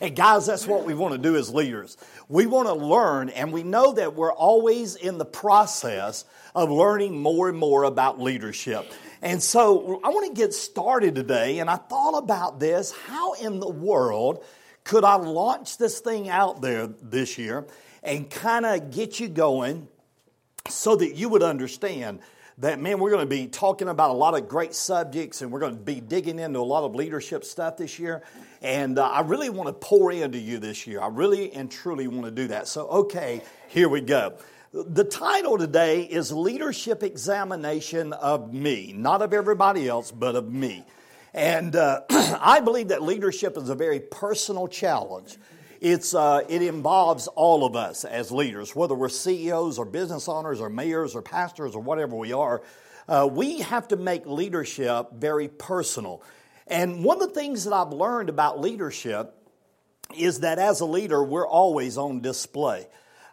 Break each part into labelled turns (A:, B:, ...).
A: And guys, that's what we want to do as leaders. We want to learn, and we know that we're always in the process of learning more and more about leadership. And so I want to get started today, and I thought about this. How in the world could I launch this thing out there this year and kind of get you going so that you would understand that, man, we're going to be talking about a lot of great subjects and we're going to be digging into a lot of leadership stuff this year. And uh, I really want to pour into you this year. I really and truly want to do that. So, okay, here we go. The title today is Leadership Examination of Me, not of everybody else, but of me. And uh, I believe that leadership is a very personal challenge. It's, uh, it involves all of us as leaders, whether we're CEOs or business owners or mayors or pastors or whatever we are. Uh, we have to make leadership very personal. And one of the things that I've learned about leadership is that as a leader, we're always on display.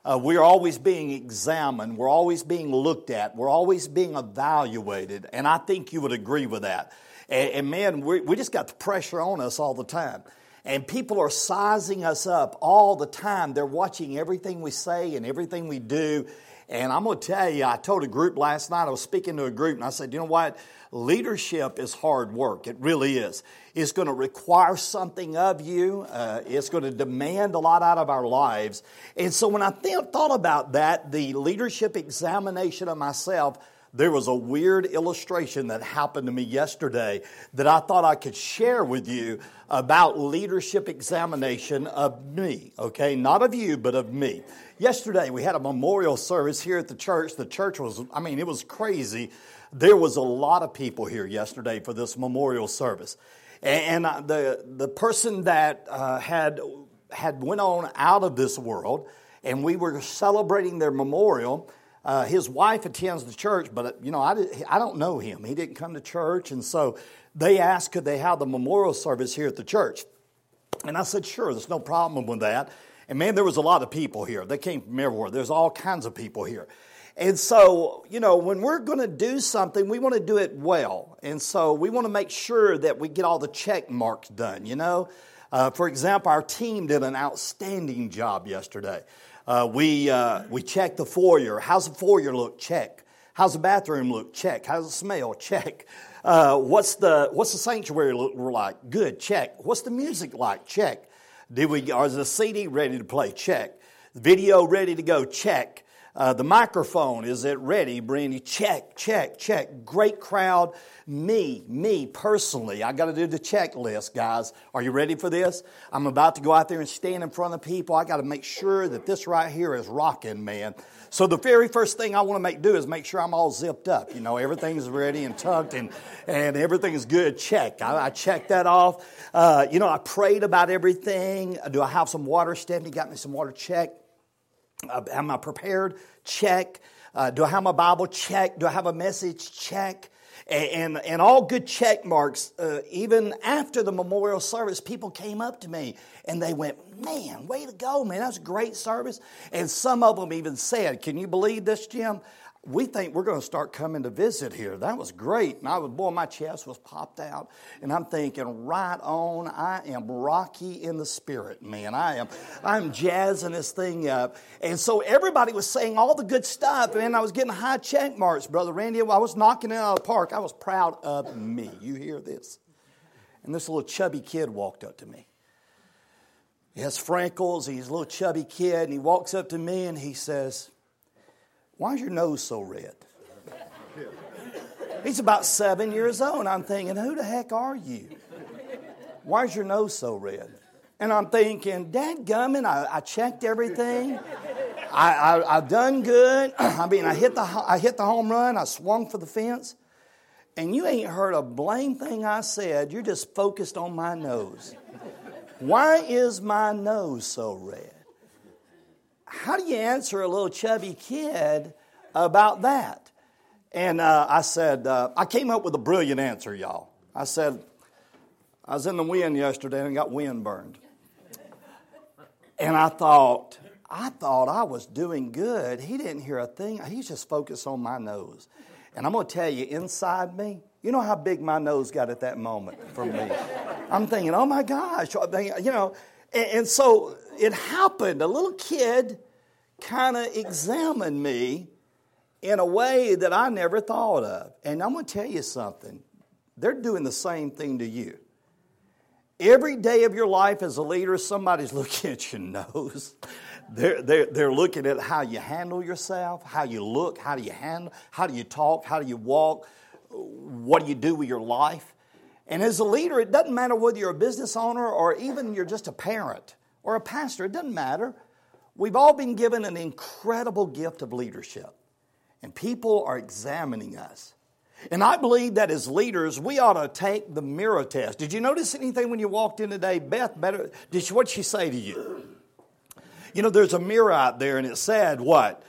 A: Uh, we're always being examined. We're always being looked at. We're always being evaluated. And I think you would agree with that. And, and man, we, we just got the pressure on us all the time. And people are sizing us up all the time. They're watching everything we say and everything we do. And I'm going to tell you, I told a group last night, I was speaking to a group, and I said, you know what? Leadership is hard work. It really is. It's going to require something of you, uh, it's going to demand a lot out of our lives. And so when I th- thought about that, the leadership examination of myself, there was a weird illustration that happened to me yesterday that I thought I could share with you about leadership examination of me, okay? Not of you, but of me. Yesterday we had a memorial service here at the church. The church was, I mean, it was crazy. There was a lot of people here yesterday for this memorial service. And uh, the, the person that uh, had, had went on out of this world, and we were celebrating their memorial, uh, his wife attends the church, but you know, I, I don't know him. He didn't come to church, and so they asked, could they have the memorial service here at the church? And I said, sure, there's no problem with that. And man, there was a lot of people here. They came from everywhere. There's all kinds of people here. And so, you know, when we're going to do something, we want to do it well. And so we want to make sure that we get all the check marks done, you know. Uh, for example, our team did an outstanding job yesterday. Uh, we, uh, we checked the foyer. How's the foyer look? Check. How's the bathroom look? Check. How's the smell? Check. Uh, what's, the, what's the sanctuary look like? Good. Check. What's the music like? Check. Did we, is the CD ready to play? Check. Video ready to go? Check. Uh, the microphone, is it ready, Brandy? Check, check, check. Great crowd. Me, me personally, I got to do the checklist, guys. Are you ready for this? I'm about to go out there and stand in front of people. I got to make sure that this right here is rocking, man. So the very first thing I want to make do is make sure I'm all zipped up. You know, everything's ready and tucked and, and everything's good. Check. I, I checked that off. Uh, you know, I prayed about everything. Do I have some water? Stephanie got me some water. Check. Uh, am I prepared? Check. Uh, do I have my Bible? Check. Do I have a message? Check. And, and, and all good check marks. Uh, even after the memorial service, people came up to me and they went, Man, way to go, man. That was a great service. And some of them even said, Can you believe this, Jim? We think we're going to start coming to visit here. That was great. And I was, boy, my chest was popped out. And I'm thinking, right on, I am rocky in the spirit, man. I am, I'm jazzing this thing up. And so everybody was saying all the good stuff. And I was getting high check marks, Brother Randy. I was knocking it out of the park. I was proud of me. You hear this? And this little chubby kid walked up to me. He has freckles. He's a little chubby kid. And he walks up to me and he says, why is your nose so red? He's about seven years old. I'm thinking, Who the heck are you? Why is your nose so red? And I'm thinking, Dad Gumming, I, I checked everything. I, I, have done good. I mean, I hit, the, I hit the home run. I swung for the fence. And you ain't heard a blame thing I said. You're just focused on my nose. Why is my nose so red? How do you answer a little chubby kid about that? And uh, I said, uh, I came up with a brilliant answer, y'all. I said, I was in the wind yesterday and got wind burned. And I thought, I thought I was doing good. He didn't hear a thing. He's just focused on my nose. And I'm going to tell you, inside me, you know how big my nose got at that moment for me. I'm thinking, oh my gosh, you know, And, and so it happened. A little kid kind of examined me in a way that I never thought of. And I'm going to tell you something. They're doing the same thing to you. Every day of your life as a leader, somebody's looking at your nose. They're, they're, they're looking at how you handle yourself, how you look, how do you handle, how do you talk, how do you walk, what do you do with your life. And as a leader, it doesn't matter whether you're a business owner or even you're just a parent or a pastor, it doesn't matter. We've all been given an incredible gift of leadership, and people are examining us. And I believe that as leaders, we ought to take the mirror test. Did you notice anything when you walked in today? Beth, better, did she, what'd she say to you? You know, there's a mirror out there, and it said, what?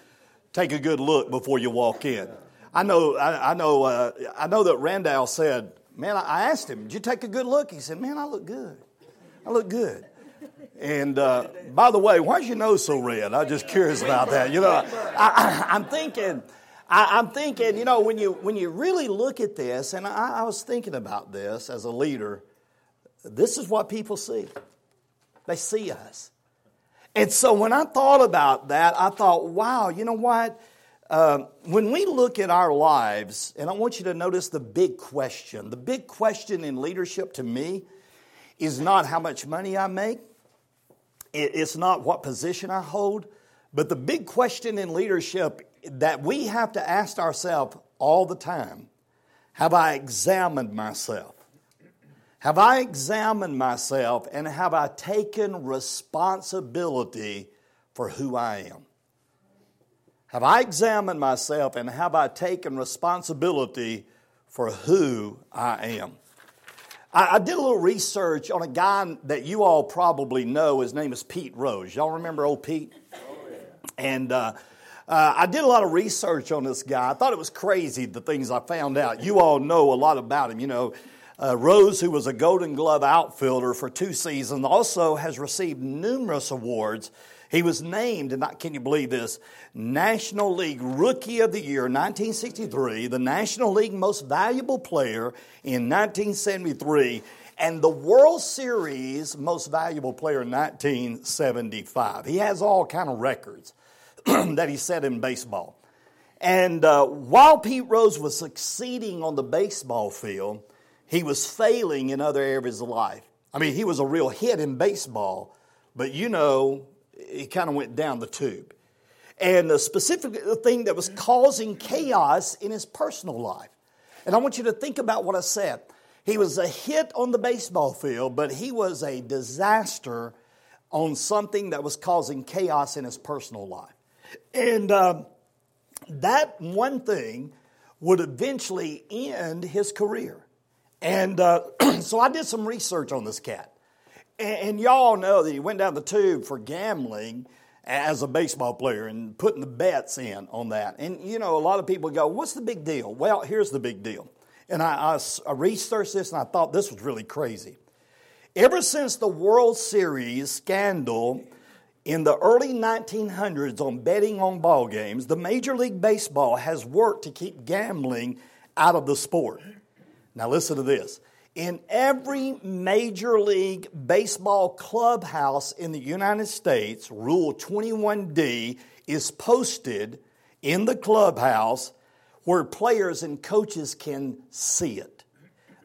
A: Take a good look before you walk in. I know, I, I know, uh, I know that Randall said, man, I asked him, did you take a good look? He said, man, I look good. I look good. And uh, by the way, why's your nose so red? I'm just curious about that. You know, I, am thinking, I, am thinking, you know, when you when you really look at this, and I, I was thinking about this as a leader, this is what people see. They see us. And so when I thought about that, I thought, wow, you know what? Uh, when we look at our lives, and I want you to notice the big question. The big question in leadership to me is not how much money I make, it's not what position I hold, but the big question in leadership that we have to ask ourselves all the time have I examined myself? Have I examined myself and have I taken responsibility for who I am? Have I examined myself and have I taken responsibility for who I am? I, I, did a little research on a guy that you all probably know. His name is Pete Rose. Y'all remember old Pete? And uh, uh, I did a lot of research on this guy. I thought it was crazy the things I found out. You all know a lot about him. You know, uh, Rose, who was a Golden Glove outfielder for two seasons, also has received numerous awards. He was named, and can you believe this, National League Rookie of the Year 1963, the National League Most Valuable Player in 1973, and the World Series Most Valuable Player in 1975. He has all kind of records that he set in baseball. And uh, while Pete Rose was succeeding on the baseball field, he was failing in other areas of life. I mean, he was a real hit in baseball, but you know, he kind of went down the tube. And the specific thing that was causing chaos in his personal life. And I want you to think about what I said. He was a hit on the baseball field, but he was a disaster on something that was causing chaos in his personal life. And um, that one thing would eventually end his career. And uh, so I did some research on this cat. And, y'all know that he went down the tube for gambling as a baseball player and putting the bets in on that. And you know, a lot of people go, What's the big deal? Well, here's the big deal. And I, I, I researched this and I thought this was really crazy. Ever since the World Series scandal in the early 1900s on betting on ball games, the Major League Baseball has worked to keep gambling out of the sport. Now, listen to this. In every Major League Baseball clubhouse in the United States, Rule 21D is posted in the clubhouse where players and coaches can see it.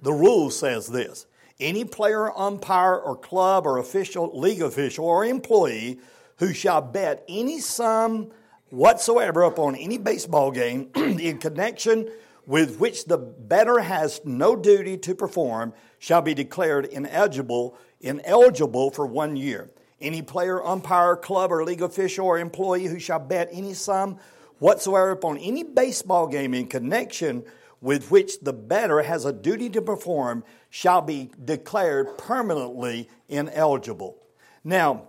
A: The rule says this any player, umpire, or club or official, league official, or employee who shall bet any sum whatsoever upon any baseball game in connection with which the bettor has no duty to perform shall be declared ineligible, ineligible for one year. Any player, umpire, club, or league official or employee who shall bet any sum whatsoever upon any baseball game in connection with which the bettor has a duty to perform shall be declared permanently ineligible. Now,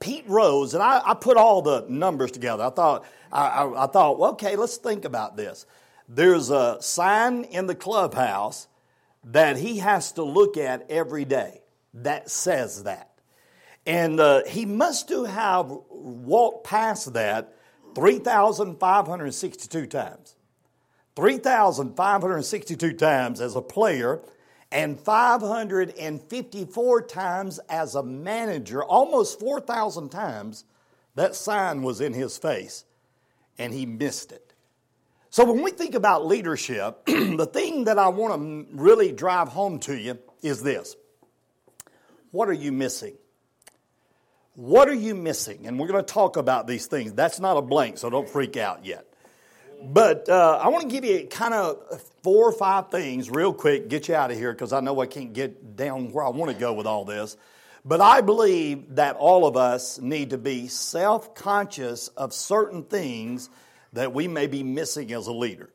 A: Pete Rose, and I, I put all the numbers together. I thought, I, I, I thought, well, okay, let's think about this. There's a sign in the clubhouse that he has to look at every day that says that. And uh, he must have walked past that 3,562 times. 3,562 times as a player and 554 times as a manager, almost 4,000 times, that sign was in his face, and he missed it. So when we think about leadership, the thing that I want to really drive home to you is this What are you missing? What are you missing? And we're going to talk about these things. That's not a blank, so don't freak out yet. But uh, I want to give you kind of four or five things real quick, get you out of here because I know I can't get down where I want to go with all this. But I believe that all of us need to be self conscious of certain things that we may be missing as a leader.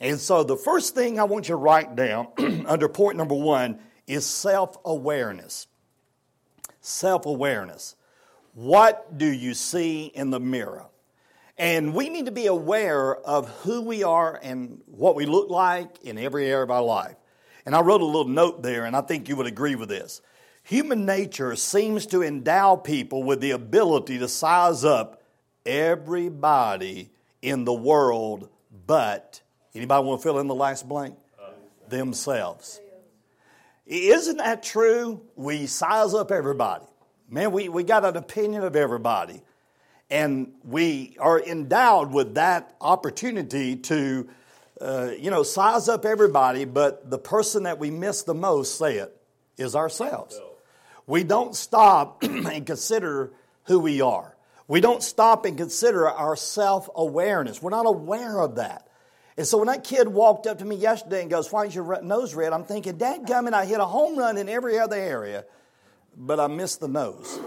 A: And so the first thing I want you to write down under point number one is self awareness. Self awareness. What do you see in the mirror? And we need to be aware of who we are and what we look like in every area of our life. And I wrote a little note there, and I think you would agree with this. Human nature seems to endow people with the ability to size up everybody in the world but anybody want to fill in the last blank? Themselves. Isn't that true? We size up everybody. Man, we, we got an opinion of everybody. And we are endowed with that opportunity to, uh, you know, size up everybody, but the person that we miss the most, say it, is ourselves. We don't stop and consider who we are. We don't stop and consider our self awareness. We're not aware of that. And so when that kid walked up to me yesterday and goes, Why is your nose red? I'm thinking, Dad gummit, I hit a home run in every other area, but I missed the nose.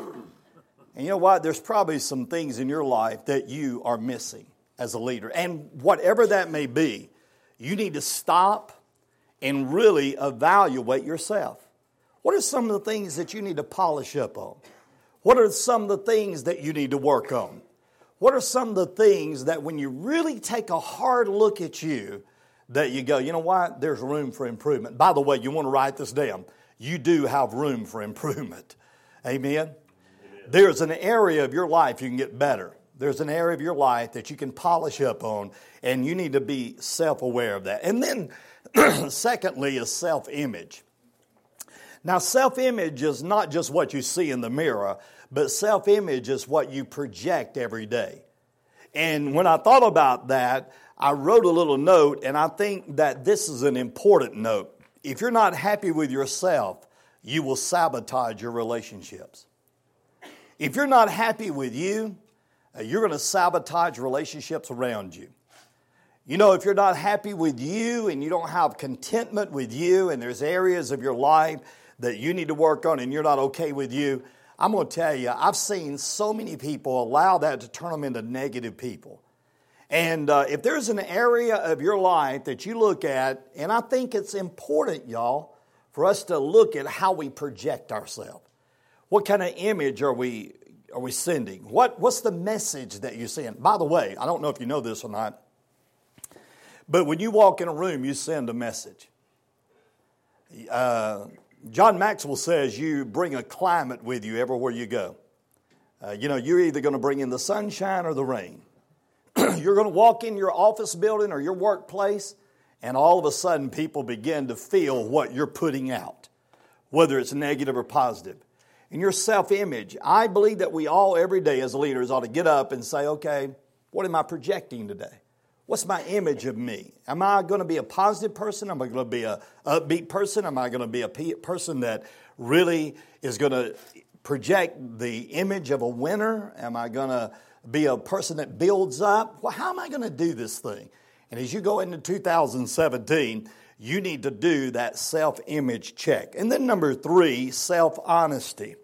A: And you know what? There's probably some things in your life that you are missing as a leader. And whatever that may be, you need to stop and really evaluate yourself. What are some of the things that you need to polish up on? What are some of the things that you need to work on? What are some of the things that when you really take a hard look at you, that you go, you know what? There's room for improvement. By the way, you want to write this down. You do have room for improvement. Amen. There's an area of your life you can get better. There's an area of your life that you can polish up on, and you need to be self aware of that. And then, secondly, is self image. Now, self image is not just what you see in the mirror, but self image is what you project every day. And when I thought about that, I wrote a little note, and I think that this is an important note. If you're not happy with yourself, you will sabotage your relationships. If you're not happy with you, uh, you're going to sabotage relationships around you. You know, if you're not happy with you and you don't have contentment with you, and there's areas of your life that you need to work on and you're not okay with you, I'm going to tell you, I've seen so many people allow that to turn them into negative people. And uh, if there's an area of your life that you look at, and I think it's important, y'all, for us to look at how we project ourselves. What kind of image are we, are we sending? What, what's the message that you send? By the way, I don't know if you know this or not, but when you walk in a room, you send a message. Uh, John Maxwell says you bring a climate with you everywhere you go. Uh, you know, you're either going to bring in the sunshine or the rain. you're going to walk in your office building or your workplace, and all of a sudden people begin to feel what you're putting out, whether it's negative or positive. and your self image. I believe that we all, every day as leaders, ought to get up and say, okay, what am I projecting today? What's my image of me? Am I going to be a positive person? Am I going to be a upbeat person? Am I going to be a person that really is going to project the image of a winner? Am I going to be a person that builds up? Well, how am I going to do this thing? And as you go into 2017, you need to do that self image check. And then number three, self honesty.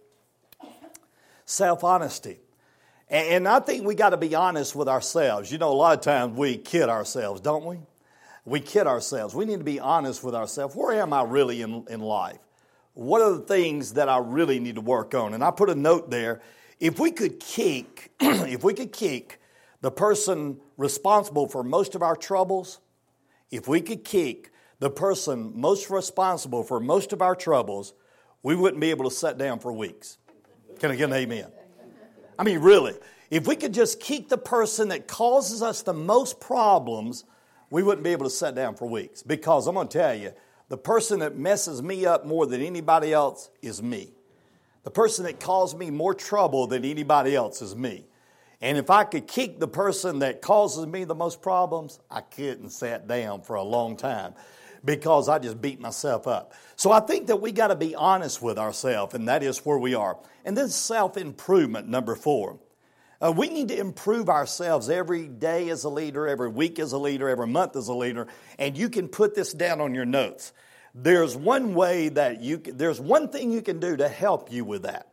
A: Self honesty. And I think we got to be honest with ourselves. You know, a lot of times we kid ourselves, don't we? We kid ourselves. We need to be honest with ourselves. Where am I really in, in life? What are the things that I really need to work on? And I put a note there. If we could kick, if we could kick the person responsible for most of our troubles, if we could kick the person most responsible for most of our troubles, we wouldn't be able to sit down for weeks. Can I get an amen? I mean, really, if we could just keep the person that causes us the most problems, we wouldn't be able to sit down for weeks. Because I'm going to tell you, the person that messes me up more than anybody else is me. The person that causes me more trouble than anybody else is me. And if I could kick the person that causes me the most problems, I couldn't sat down for a long time because I just beat myself up. So I think that we got to be honest with ourselves, and that is where we are. And then self improvement, number four. Uh, we need to improve ourselves every day as a leader, every week as a leader, every month as a leader. And you can put this down on your notes. There's one way that you, there's one thing you can do to help you with that.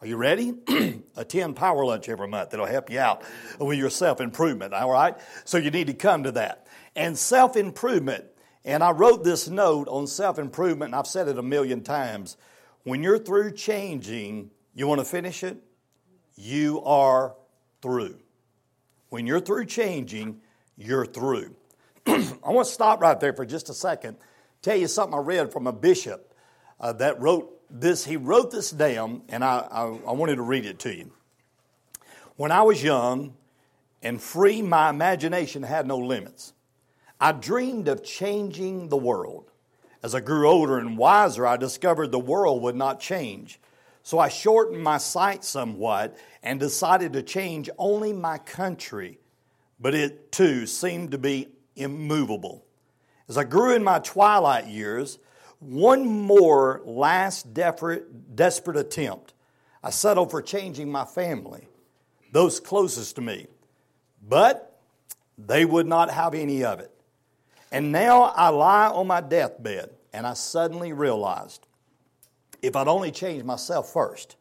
A: Are you ready? Attend Power Lunch every month. That'll help you out with your self improvement, all right? So you need to come to that. And self improvement, and I wrote this note on self improvement, and I've said it a million times. When you're through changing, you want to finish it? You are through. When you're through changing, you're through. I want to stop right there for just a second, tell you something I read from a bishop uh, that wrote this, he wrote this down, and I, I, I wanted to read it to you. When I was young and free, my imagination had no limits. I dreamed of changing the world. As I grew older and wiser, I discovered the world would not change. So I shortened my sight somewhat and decided to change only my country, but it too seemed to be immovable. As I grew in my twilight years, one more last desperate, attempt. I settled for changing my family, those closest to me. But they would not have any of it. And now I lie on my deathbed and I suddenly realized if I'd only changed myself first,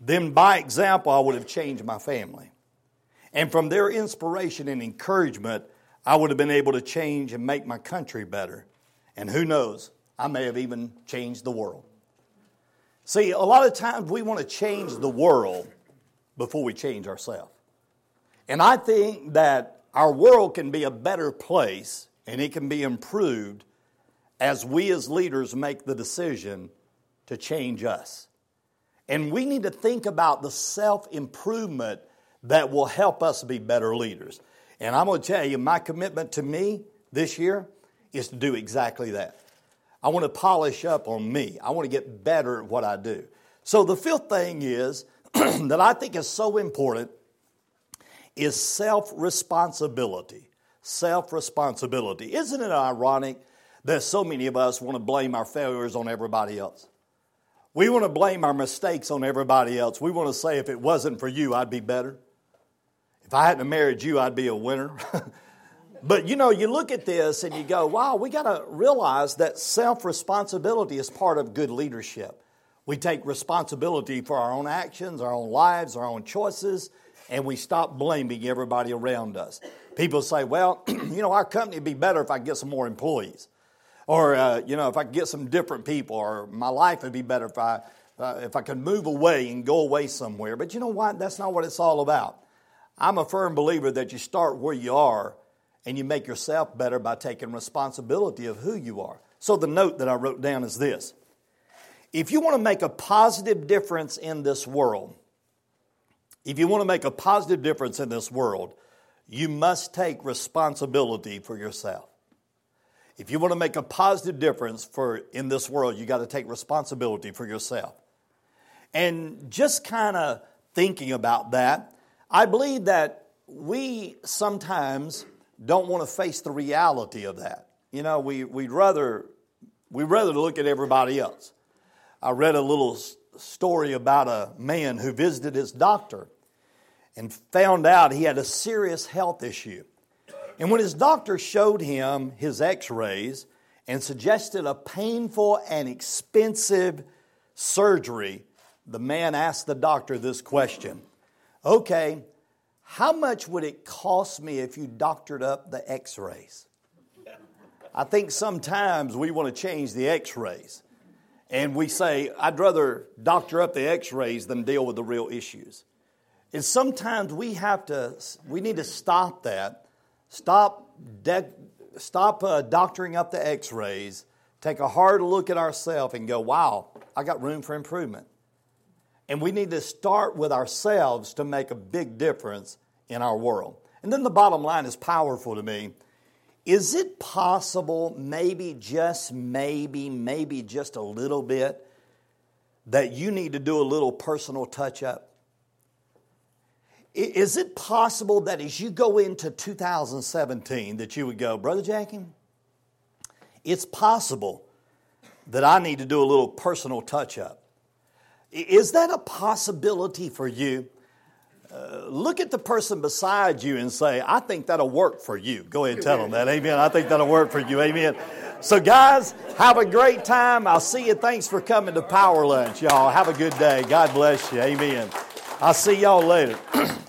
A: then by example, I would have changed my family. And from their inspiration and encouragement, I would have been able to change and make my country better. And who knows, I may have even changed the world. See, a lot of times we want to change the world before we change ourselves. And I think that our world can be a better place and it can be improved as we as leaders make the decision to change us. And we need to think about the self improvement that will help us be better leaders. And I'm going to tell you, my commitment to me this year is to do exactly that. I want to polish up on me. I want to get better at what I do. So the fifth thing is that I think is so important is self responsibility. Self responsibility. Isn't it ironic that so many of us want to blame our failures on everybody else? We want to blame our mistakes on everybody else. We want to say, if it wasn't for you, I'd be better. If I hadn't married you, I'd be a winner. But you know, you look at this and you go, wow, we got to realize that self responsibility is part of good leadership. We take responsibility for our own actions, our own lives, our own choices, and we stop blaming everybody around us. People say, well, you know, our company would be better if I get some more employees. Or, uh, you know, if I could get some different people, or my life would be better if I, uh, if I could move away and go away somewhere. But you know what? That's not what it's all about. I'm a firm believer that you start where you are and you make yourself better by taking responsibility of who you are. So the note that I wrote down is this If you want to make a positive difference in this world, if you want to make a positive difference in this world, you must take responsibility for yourself. If you want to make a positive difference for in this world, you got to take responsibility for yourself. And just kind of thinking about that, I believe that we sometimes don't want to face the reality of that. You know, we, we'd rather we'd rather look at everybody else. I read a little story about a man who visited his doctor and found out he had a serious health issue. And when his doctor showed him his x rays and suggested a painful and expensive surgery, the man asked the doctor this question Okay, how much would it cost me if you doctored up the x rays? I think sometimes we want to change the x rays. And we say, I'd rather doctor up the x rays than deal with the real issues. And sometimes we have to, we need to stop that. Stop, de- stop uh, doctoring up the x rays. Take a hard look at ourselves and go, wow, I got room for improvement. And we need to start with ourselves to make a big difference in our world. And then the bottom line is powerful to me Is it possible, maybe, just maybe, maybe just a little bit, that you need to do a little personal touch up? Is it possible that as you go into 2017 that you would go, Brother Jackie, it's possible that I need to do a little personal touch up? Is that a possibility for you? Uh, look at the person beside you and say, I think that'll work for you. Go ahead and tell them that. Amen. I think that'll work for you. Amen. So, guys, have a great time. I'll see you. Thanks for coming to Power Lunch, y'all. Have a good day. God bless you. Amen. I'll see y'all later.